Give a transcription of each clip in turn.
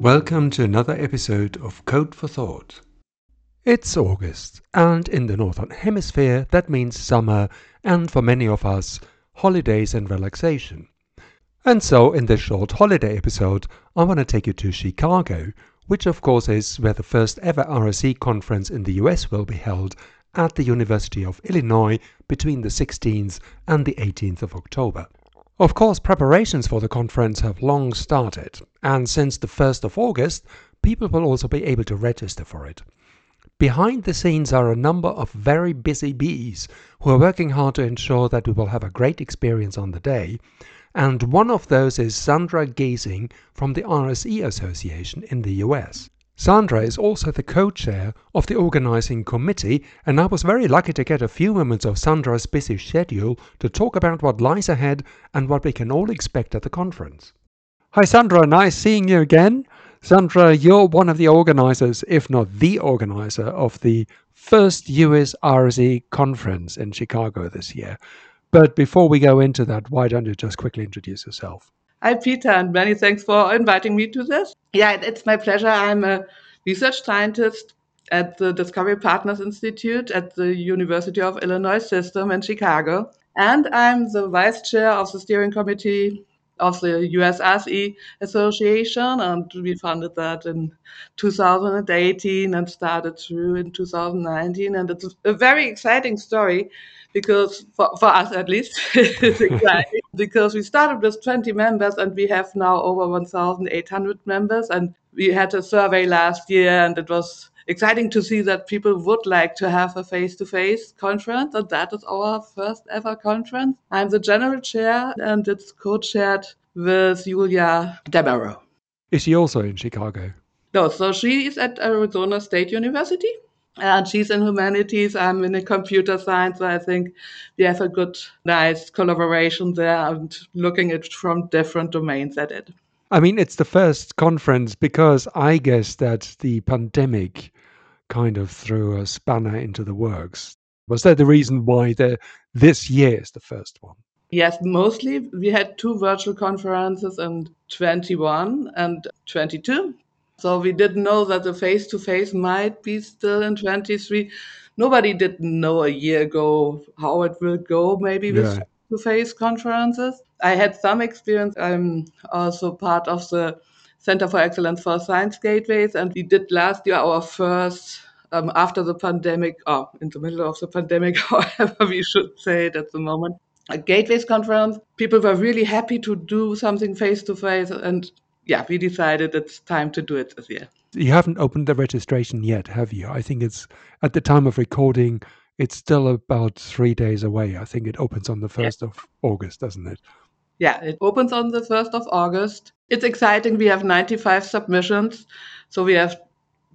Welcome to another episode of Code for Thought. It's August, and in the Northern Hemisphere, that means summer, and for many of us, holidays and relaxation. And so, in this short holiday episode, I want to take you to Chicago, which of course is where the first ever RSE conference in the US will be held at the University of Illinois between the 16th and the 18th of October. Of course, preparations for the conference have long started, and since the 1st of August, people will also be able to register for it. Behind the scenes are a number of very busy bees who are working hard to ensure that we will have a great experience on the day, and one of those is Sandra Gesing from the RSE Association in the US. Sandra is also the co chair of the organizing committee, and I was very lucky to get a few moments of Sandra's busy schedule to talk about what lies ahead and what we can all expect at the conference. Hi, Sandra, nice seeing you again. Sandra, you're one of the organizers, if not the organizer, of the first US RSE conference in Chicago this year. But before we go into that, why don't you just quickly introduce yourself? Hi, Peter, and many thanks for inviting me to this. Yeah, it's my pleasure. I'm a research scientist at the Discovery Partners Institute at the University of Illinois System in Chicago. And I'm the vice chair of the steering committee of the usrse Association. And we funded that in 2018 and started through in 2019. And it's a very exciting story because for, for us at least it's exciting because we started with 20 members and we have now over 1,800 members. And we had a survey last year and it was exciting to see that people would like to have a face-to-face conference and that is our first ever conference. I'm the general chair and it's co-chaired with Julia Damerow. Is she also in Chicago? No, so she is at Arizona State University Uh, and she's um, in humanities. I'm in computer science. So I think we have a good, nice collaboration there and looking at from different domains at it. I mean, it's the first conference because I guess that the pandemic kind of threw a spanner into the works. Was that the reason why the this year is the first one? Yes, mostly we had two virtual conferences in 21 and 22 so we didn't know that the face to face might be still in 23. Nobody didn't know a year ago how it will go, maybe with face to face conferences. I had some experience. I'm also part of the Center for Excellence for Science Gateways, and we did last year our first um, after the pandemic, or in the middle of the pandemic, however we should say it at the moment, a Gateways conference. People were really happy to do something face to face, and yeah, we decided it's time to do it this year. You haven't opened the registration yet, have you? I think it's at the time of recording, it's still about three days away. I think it opens on the 1st yeah. of August, doesn't it? Yeah, it opens on the 1st of August. It's exciting. We have 95 submissions. So we have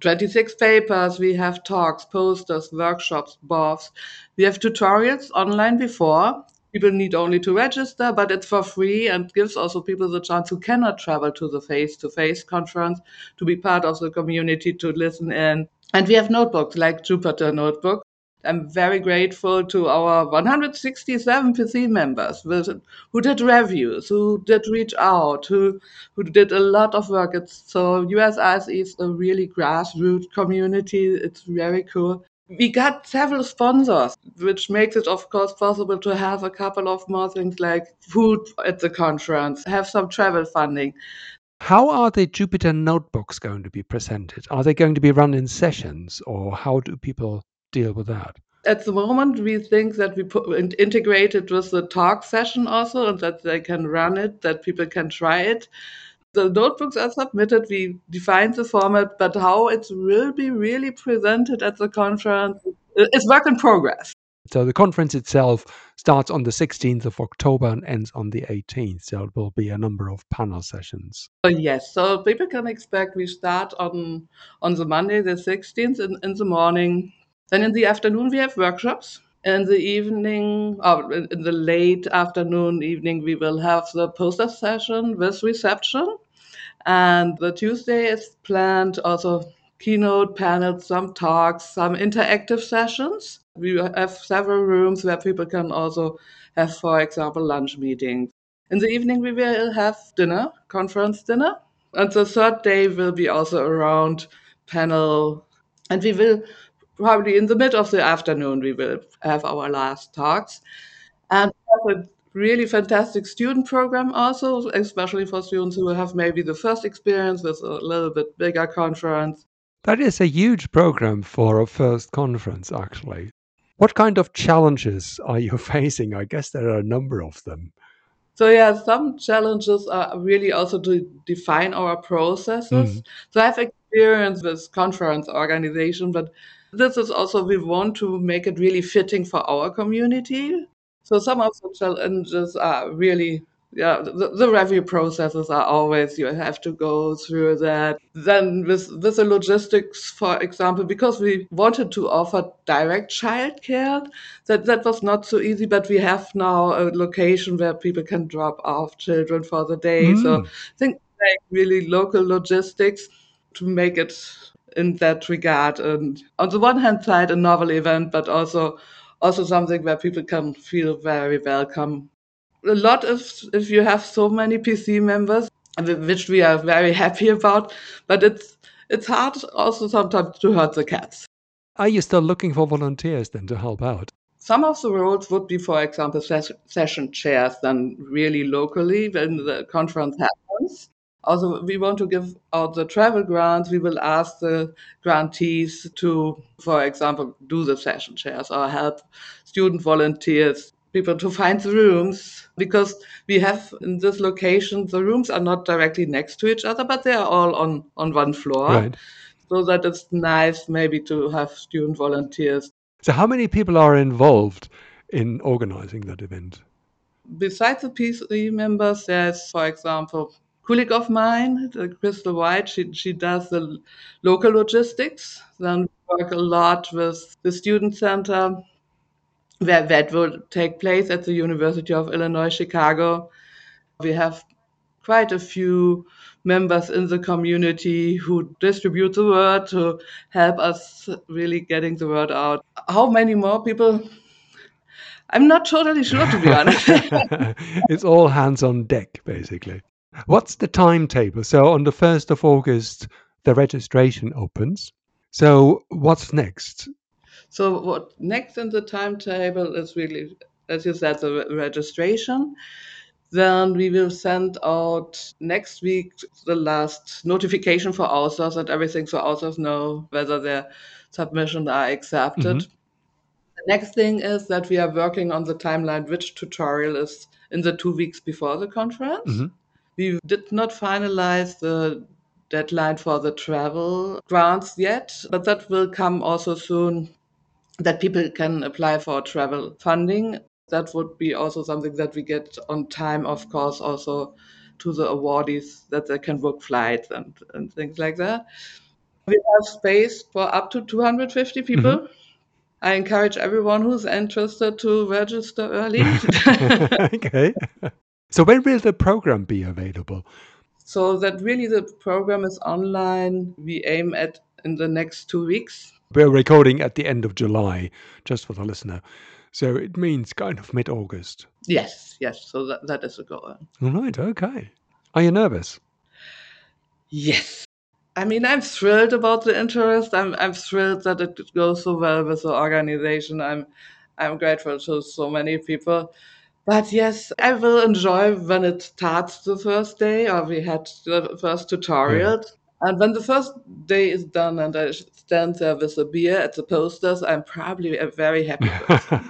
26 papers, we have talks, posters, workshops, BOFs. We have tutorials online before people need only to register, but it's for free and gives also people the chance who cannot travel to the face to face conference to be part of the community to listen in. And we have notebooks like Jupyter Notebook. I'm very grateful to our 167 PC members who did reviews, who did reach out, who who did a lot of work. It's, so USRSE is a really grassroots community. It's very cool we got several sponsors, which makes it, of course, possible to have a couple of more things like food at the conference, have some travel funding. How are the Jupyter notebooks going to be presented? Are they going to be run in sessions, or how do people deal with that? At the moment, we think that we put, integrate it with the talk session also, and that they can run it, that people can try it the notebooks are submitted, we define the format, but how it will be really presented at the conference is work in progress. So the conference itself starts on the 16th of October and ends on the 18th. So it will be a number of panel sessions. Oh, yes. So people can expect we start on on the Monday, the 16th in, in the morning. Then in the afternoon we have workshops. In the evening, or in the late afternoon, evening, we will have the poster session with reception. And the Tuesday is planned also keynote panels, some talks, some interactive sessions. We have several rooms where people can also have, for example, lunch meetings. In the evening, we will have dinner, conference dinner. And the third day will be also around panel. And we will probably in the mid of the afternoon, we will have our last talks. And a really fantastic student program also, especially for students who have maybe the first experience with a little bit bigger conference. That is a huge program for a first conference, actually. What kind of challenges are you facing? I guess there are a number of them. So yeah, some challenges are really also to define our processes. Mhm. So I have experience with conference organization, but this is also we want to make it really fitting for our community. So some of the challenges are really yeah, the, the review processes are always you have to go through that. Then with with the logistics, for example, because we wanted to offer direct childcare, that that was not so easy. But we have now a location where people can drop off children for the day. So Mm. I think like really local logistics to make it in that regard. And on the one hand side, a novel event, but also also something where people can feel very welcome a lot if if you have so many PC members, which we are very happy about. But it's it's hard also sometimes to hurt the cats. Are you still looking for volunteers then to help out? Some of the roles would be, for example, ses- session chairs done really locally when the conference happens. Also, we want to give out the travel grants. We will ask the grantees to, for example, do the session chairs or help student volunteers, people to find the rooms because we have in this location, the rooms are not directly next to each other, but they are all on, on one floor. Right. So that it's nice maybe to have student volunteers So, how many people are involved in organizing that event? besides the PC members, there's, for example, colleague of mine, Crystal White. She she does the local logistics. Then we work a lot with the student center, where that will take place at the University of Illinois Chicago. We have quite a few members in the community who distribute the word to help us really getting the word out. How many more people? I'm not totally sure, to be honest. it's all hands on deck, basically. What's the timetable? So, on the 1st of August, the registration opens. So, what's next? So what next in the timetable is really, as you said, the re- registration. Then we will send out next week the last notification for authors and everything, so authors know whether their submissions are accepted. Mhm. The next thing is that we are working on the timeline, which tutorial is in the two weeks before the conference. Mhm. We did not finalize the deadline for the travel grants yet, but that will come also soon that people can apply for travel funding. That would be also something that we get on time, of course, also to the awardees that they can book flights and, and things like that. We have space for up to 250 people. Mm-hmm. I encourage everyone who's interested to register early. okay. So, when will the program be available? so that really the program is online. We aim at in the next two weeks. We're recording at the end of July, just for the listener. So, it means kind of mid August. Yes, yes. So that, that is the goal. All right, okay. Are you nervous? Yes. I mean, I'm thrilled about the interest. I'm I'm thrilled that it goes so well with the organization. I'm I'm grateful to so many people. But yes, I will enjoy when it starts the first day or we had the first tutorial. And when the first day is done and I stand there with a beer at the posters, I'm probably a very happy person.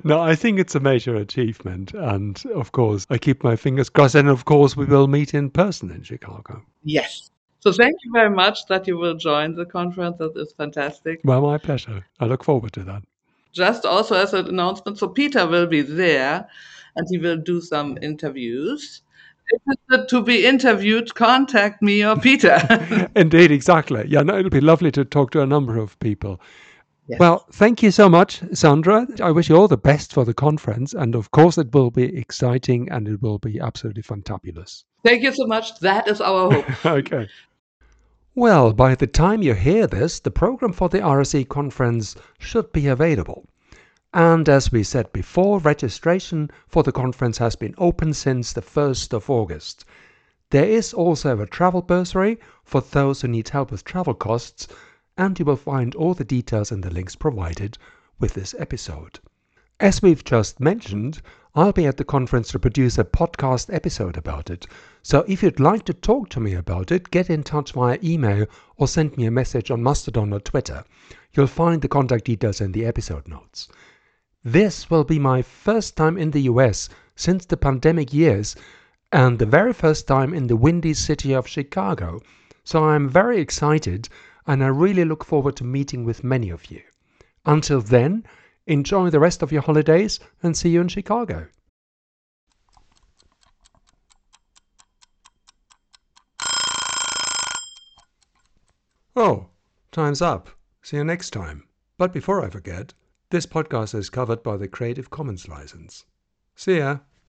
no, I think it's a major achievement. And of course, I keep my fingers crossed. And of course, we will meet in person in Chicago. Yes. So thank you very much that you will join the conference. That is fantastic. Well, my pleasure. I look forward to that. Just also as an announcement, so Peter will be there and he will do some interviews. Interested to be interviewed, contact me or Peter. Indeed, exactly. Yeah, no, it'll be lovely to talk to a number of people. Yes. Well, thank you so much, Sandra. I wish you all the best for the conference. And of course, it will be exciting and it will be absolutely fantabulous. Thank you so much. That is our hope. okay. Well, by the time you hear this, the program for the RSE conference should be available. And as we said before, registration for the conference has been open since the 1st of August. There is also a travel bursary for those who need help with travel costs, and you will find all the details in the links provided with this episode. As we've just mentioned, I'll be at the conference to produce a podcast episode about it. So if you'd like to talk to me about it, get in touch via email or send me a message on Mastodon or Twitter. You'll find the contact details in the episode notes. This will be my first time in the US since the pandemic years and the very first time in the windy city of Chicago. So I'm very excited and I really look forward to meeting with many of you. Until then, enjoy the rest of your holidays and see you in Chicago. Oh, time's up. See you next time. But before I forget, this podcast is covered by the Creative Commons license. See ya.